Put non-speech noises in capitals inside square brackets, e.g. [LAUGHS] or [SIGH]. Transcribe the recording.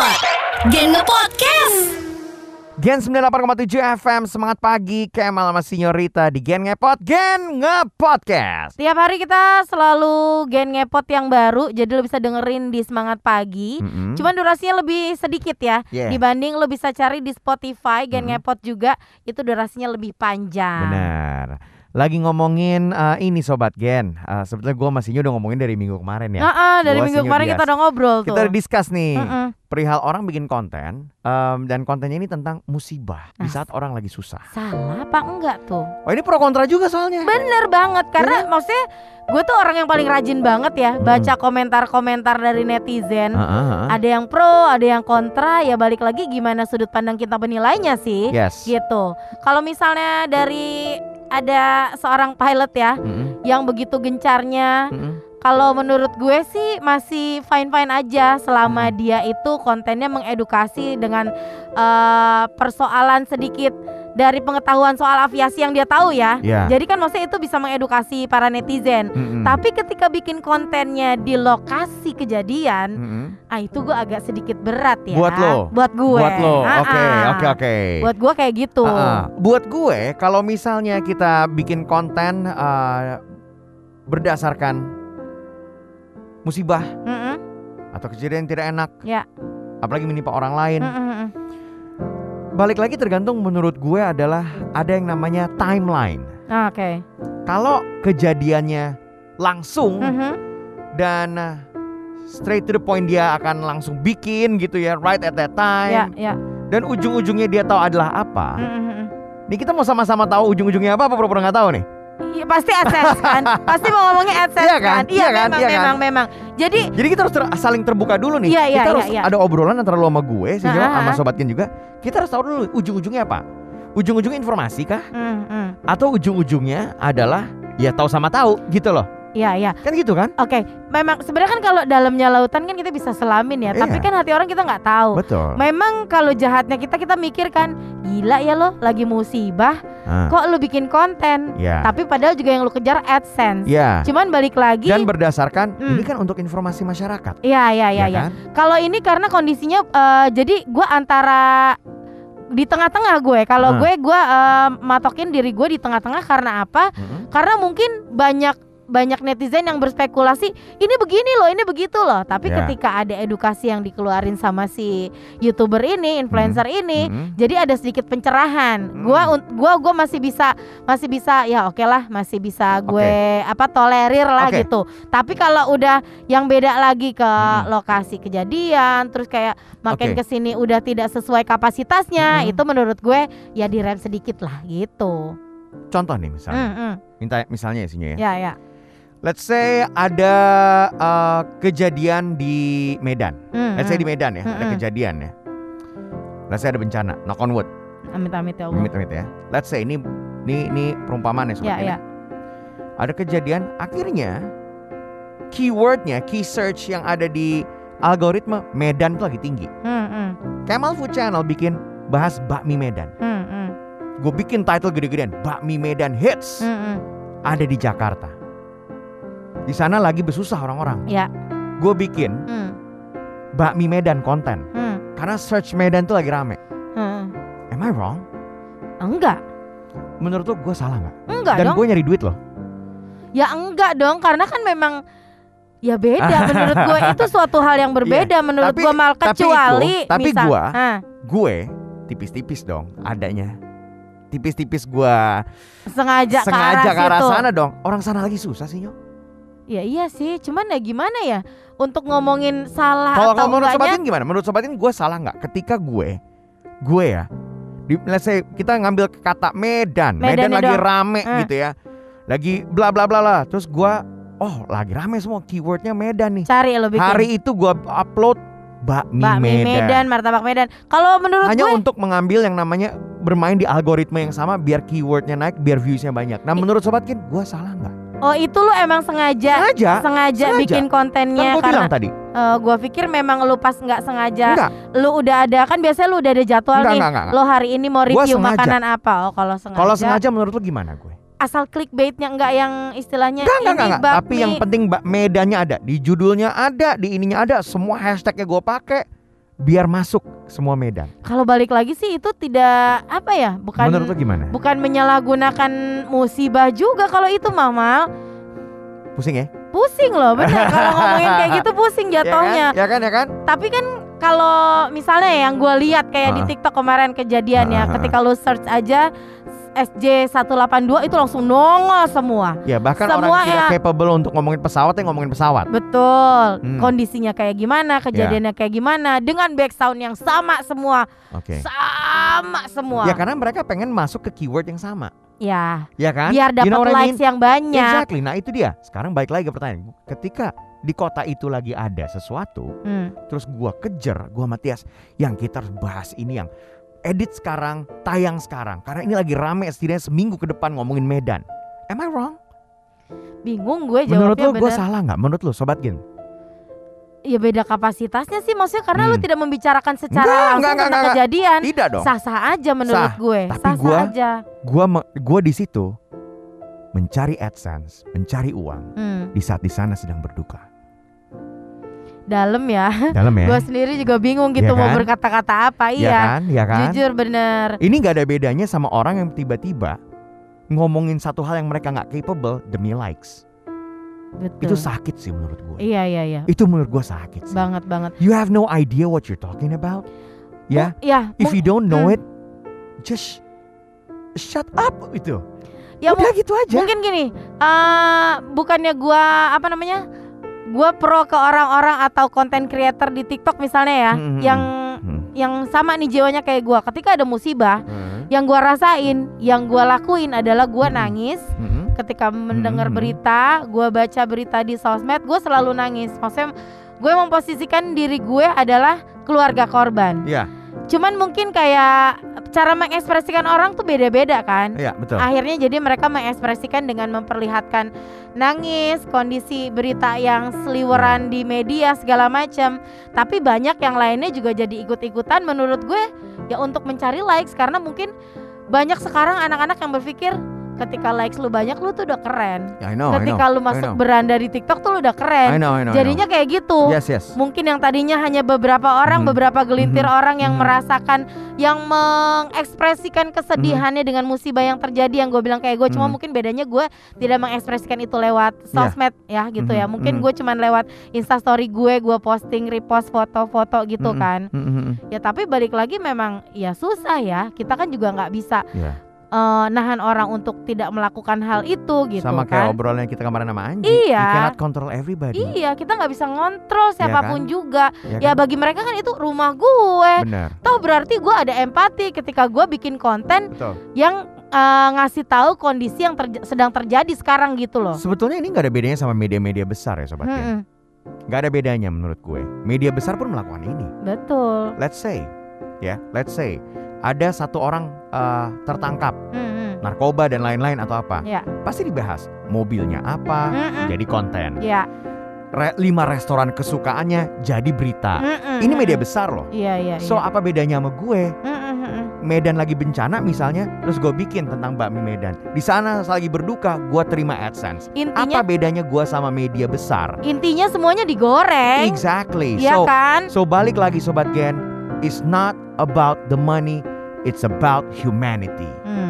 Ngepot Gen Ngepodcast Gen 98,7 FM Semangat pagi Kemal sama Sinyorita Di Gen Ngepot Gen Ngepodcast Tiap hari kita selalu gen ngepot yang baru, jadi lo bisa dengerin di Semangat Pagi. Mm-mm. Cuman durasinya lebih sedikit ya, Yeah. dibanding lo bisa cari di Spotify gen Mm-mm. ngepot juga itu durasinya lebih panjang. Benar Lagi ngomongin eh, ini Sobat Gen Eh, Sebetulnya gue masih udah ngomongin dari minggu kemarin ya Nah, ah, dari Gua minggu kemarin Dias. kita udah ngobrol tuh. Kita udah discuss nih Mm-mm. Perihal orang bikin konten em, Dan kontennya ini tentang musibah Di saat orang lagi susah Salah apa enggak tuh? Oh ini pro kontra juga soalnya Bener banget karena maksudnya gue tuh orang yang paling rajin banget ya Mm. baca komentar-komentar dari netizen. Ah. Ada yang pro, ada yang kontra. Ya balik lagi gimana sudut pandang kita menilainya sih. Yes gitu. Kalau misalnya dari ada seorang pilot ya Mm-mm, yang begitu gencarnya, mm-mm. kalau menurut gue sih masih fine fine aja selama Hmm. dia itu kontennya mengedukasi dengan eh, persoalan sedikit dari pengetahuan soal aviasi yang dia tahu ya. Ya Jadi kan maksudnya itu bisa mengedukasi para netizen. Mm-mm. Tapi ketika bikin kontennya di lokasi kejadian, Mm-mm. ah itu gue agak sedikit berat ya. Buat lo? Buat gue. Buat lo Oke oke oke Buat gue kayak gitu. Ah, ah. Buat gue, kalau misalnya kita bikin konten uh, berdasarkan musibah Mm-mm. atau kejadian yang tidak enak, Ya. apalagi menimpa orang lain, Mm-mm. balik lagi tergantung menurut gue adalah ada yang namanya timeline. Ah, Oke. Kalau kejadiannya langsung Mhm. dan straight to the point dia akan langsung bikin gitu ya, right at that time, ya. dan ujung-ujungnya dia tahu adalah apa. Mhm. Nih kita mau sama-sama tahu ujung-ujungnya apa, apa pura-pura nggak tahu nih? Iya pasti AdSense kan. [LAUGHS] pasti mau ngomongnya AdSense Iya kan? kan. Iya, Iya kan? memang Iya kan? memang memang. Jadi Jadi kita harus ter- saling terbuka dulu nih. Iya, iya, kita iya, harus iya. ada obrolan antara lo sama gue, sih Ah, sama sobat Gen juga. Kita harus tahu dulu ujung-ujungnya apa. Ujung-ujungnya informasi kah? mm, mm. Atau ujung-ujungnya adalah ya tahu sama tahu gitu loh. Iya, iya. Kan gitu kan? Oke, memang sebenarnya kan kalau dalamnya lautan kan kita bisa selamin ya, tapi Iya. kan hati orang kita nggak tahu. Betul. Memang kalau jahatnya kita kita mikir kan, gila ya lo lagi musibah, Ah, kok lu bikin konten? ya. Tapi padahal juga yang lu kejar AdSense. Ya. Cuman balik lagi Dan berdasarkan Hmm. ini kan untuk informasi masyarakat. Iya, iya, iya, ya iya. kan? Kalau ini karena kondisinya eh, jadi gua antara di tengah-tengah gue. Kalau Ah. gue gua eh, matokin diri gue di tengah-tengah karena apa? Mm-mm. Karena mungkin banyak banyak netizen yang berspekulasi ini begini loh, ini begitu loh. Tapi Ya. ketika ada edukasi yang dikeluarin sama si youtuber ini, influencer ini, Mm-mm. jadi ada sedikit pencerahan. Hmm. Gua gua gua masih bisa masih bisa ya oke lah, masih bisa gue apa tolerir lah Oke. gitu. Tapi kalau udah yang beda lagi ke Hmm. lokasi kejadian, terus kayak makin Oke. ke sini udah tidak sesuai kapasitasnya, Hmm. itu menurut gue ya direm sedikit lah gitu. Contoh nih misalnya. Hmm, hmm. Minta misalnya isinya ya. Ya ya. Let's say ada uh, kejadian di Medan. Hmm, Let's say hmm. di Medan ya, ada Mm-mm. kejadian ya. Let's say ada bencana, knock on wood. Amit-amit ya Allah. Amit-amit ya. Let's say ini ini ini perumpamaan ya sobat Ya Gen ya. Ada kejadian akhirnya keywordnya, key search yang ada di algoritma Medan tuh lagi tinggi. Hmm, hmm. Kemal Food Channel bikin bahas bakmi Medan. Hmm, hmm. Gue bikin title gede-gedean, bakmi Medan hits Hmm, hmm. ada di Jakarta. Di sana lagi bersusah orang-orang. Ya. Gue bikin Hmm, bakmi Medan konten hmm. karena search Medan tuh lagi rame. Hmm. Am I wrong? Enggak. Menurut lo gue salah nggak? Enggak Dan gue nyari duit loh. Ya enggak dong, karena kan memang ya beda [LAUGHS] menurut gue itu suatu hal yang berbeda menurut Iya, tapi- gue mal tapi itu- kecuali tapi misal, gua- Hah, Gue tipis-tipis dong adanya. Tipis-tipis gue sengaja, sengaja ke arah, situ. sana dong. Orang sana lagi susah sih Nyo. Ya iya sih, cuman ya gimana ya untuk ngomongin salah Kalau atau kalau menurut sobatin gimana? Menurut sobatin gue salah nggak? Ketika gue, gue ya, di, let's say kita ngambil kata Medan, Medan Medannya lagi doang. rame Eh. gitu ya, lagi bla bla bla lah. Terus gue, oh lagi rame semua keywordnya Medan nih. cari lo bikin Hari itu gue upload bakmi, bakmi Medan. Medan. martabak Medan. Kalau menurut Hanya gue untuk mengambil yang namanya bermain di algoritma yang sama biar keywordnya naik, biar viewsnya banyak. Nah menurut sobat Kin, gue salah nggak? Oh itu lu emang sengaja Sengaja. sengaja, sengaja. bikin Kan kontennya gue karena bilang tadi. eh, gua pikir memang lu pas nggak sengaja Enggak, lu udah ada kan biasanya lu udah ada jadwal enggak, nih enggak, enggak. lo hari ini mau Gua review makanan apa oh kalau sengaja Kalau sengaja menurut lo gimana gue? asal clickbaitnya enggak yang istilahnya Enggak, enggak, enggak, enggak. Tapi yang penting medannya ada, di judulnya ada, di ininya ada, semua hashtagnya gue pakai biar masuk semua Medan. Kalau balik lagi sih itu tidak apa ya? Bukan Menurut gimana? bukan menyalahgunakan musibah juga kalau itu Mama. Pusing ya? Pusing loh, bener kalau [LAUGHS] ngomongin kayak gitu pusing jatuhnya. Ya kan? Ya kan? Ya kan? Tapi kan kalau misalnya yang gue lihat kayak di Ah. TikTok kemarin kejadian ya, Ah, ah, ketika lu search aja SJ 182 itu langsung nongol semua. Ya bahkan Semua orang yang tidak ya. capable untuk ngomongin pesawat ya ngomongin pesawat. Betul. Hmm. Kondisinya kayak gimana, kejadiannya kayak gimana dengan back sound yang sama semua. Oke. Sama semua. Ya karena mereka pengen masuk ke keyword yang sama. Ya, Ya kan? biar You dapat know what I mean? likes yang banyak. Exactly. Nah itu dia. Sekarang balik lagi ke pertanyaan. Ketika di kota itu lagi ada sesuatu, Hmm. terus gua kejar, gua Matias, yang kita harus bahas ini yang edit sekarang, tayang sekarang. Karena ini lagi rame setidaknya seminggu ke depan ngomongin Medan. Am I wrong? Bingung gue Menurut jawabnya lo gue salah nggak? Menurut lo Sobat Gin? Ya beda kapasitasnya sih maksudnya karena lu Hmm. tidak membicarakan secara Enggak, langsung enggak, enggak, tentang enggak. kejadian. Tidak dong. Sah-sah aja menurut Sah. gue. Tapi Sah-sah gua- aja. Gua gua di situ mencari AdSense, mencari uang Hmm. di saat di sana sedang berduka. Dalam ya. Dalam ya? [LAUGHS] Gue sendiri juga bingung gitu mau kan? berkata-kata apa. Iya Iya. kan? Iya kan? Jujur bener. Ini nggak ada bedanya sama orang yang tiba-tiba ngomongin satu hal yang mereka nggak capable demi likes. Betul. Itu sakit sih menurut gue. Iya iya iya. Itu menurut gue sakit sih. Banget banget. You have no idea what you're talking about. Ya, Mu- ya. if you don't know hmm. it, just shut up itu. ya Udah gitu aja. mungkin gini. eh bukannya gua apa namanya? Gua pro ke orang-orang atau konten creator di TikTok misalnya ya, Hmm, hmm, yang Hmm. yang sama nih jiwanya kayak gua. Ketika ada musibah, Hmm. yang gua rasain, yang gua lakuin adalah gua Hmm. nangis Hmm. ketika mendengar Hmm. berita, gua baca berita di sosmed, gue selalu nangis. Maksudnya gue memposisikan diri gue adalah keluarga korban. Iya, Cuman mungkin kayak cara mengekspresikan orang tuh beda-beda kan. iya betul. Akhirnya jadi mereka mengekspresikan dengan memperlihatkan nangis, kondisi berita yang seliweran di media segala macam. Tapi banyak yang lainnya juga jadi ikut-ikutan menurut gue ya untuk mencari likes karena mungkin banyak sekarang anak-anak yang berpikir ketika likes lu banyak lu tuh udah keren. I know, I ketika know, lu I masuk beranda di TikTok tuh lu udah I keren. know, I know, I know. Jadinya kayak gitu. Yes, yes. Mungkin yang tadinya hanya beberapa orang, Mhm. beberapa gelintir Mhm. orang yang Mhm. merasakan, yang mengekspresikan kesedihannya dengan musibah yang terjadi yang gue bilang kayak gue. Cuma Mhm. mungkin bedanya gue tidak mengekspresikan itu lewat sosmed ya gitu ya. Mhm. Mungkin Mhm. gue cuman lewat instastory gue, gue posting, repost foto-foto gitu Mhm. kan. Hmm. Ya tapi balik lagi memang ya susah ya. Kita kan juga nggak bisa Iya. Eh, nahan orang untuk tidak melakukan hal itu gitu Sama kan. kayak obrolan yang kita kemarin sama Anji. Iya. You cannot control everybody. Iya, kita nggak bisa ngontrol siapa pun kan? juga. Ya Ya kan? bagi mereka kan itu rumah gue. Benar. Toh berarti gue ada empati ketika gue bikin konten Betul. yang eh, ngasih tahu kondisi yang terja- sedang terjadi sekarang gitu loh. Sebetulnya ini nggak ada bedanya sama media-media besar ya sobat Gen. Mm-mm, Nggak ada bedanya menurut gue. Media besar pun melakukan ini. betul. Let's say, ya, let's say ada satu orang eh, tertangkap Mm-mm, narkoba dan lain-lain atau apa, Ya, pasti dibahas. Mobilnya apa, Mm-mm. jadi konten. ya. Re- lima restoran kesukaannya jadi berita. Mm-mm, Ini media besar loh. Iya iya. So iya. apa bedanya sama gue? Mm-mm. Medan lagi bencana misalnya, terus gue bikin tentang bakmi Medan. Di sana lagi berduka, gue terima AdSense. Intinya Apa bedanya gue sama media besar? intinya semuanya digoreng. Exactly. Iya So, kan? so balik lagi sobat Gen, it's not about the money, it's about humanity. Hmm.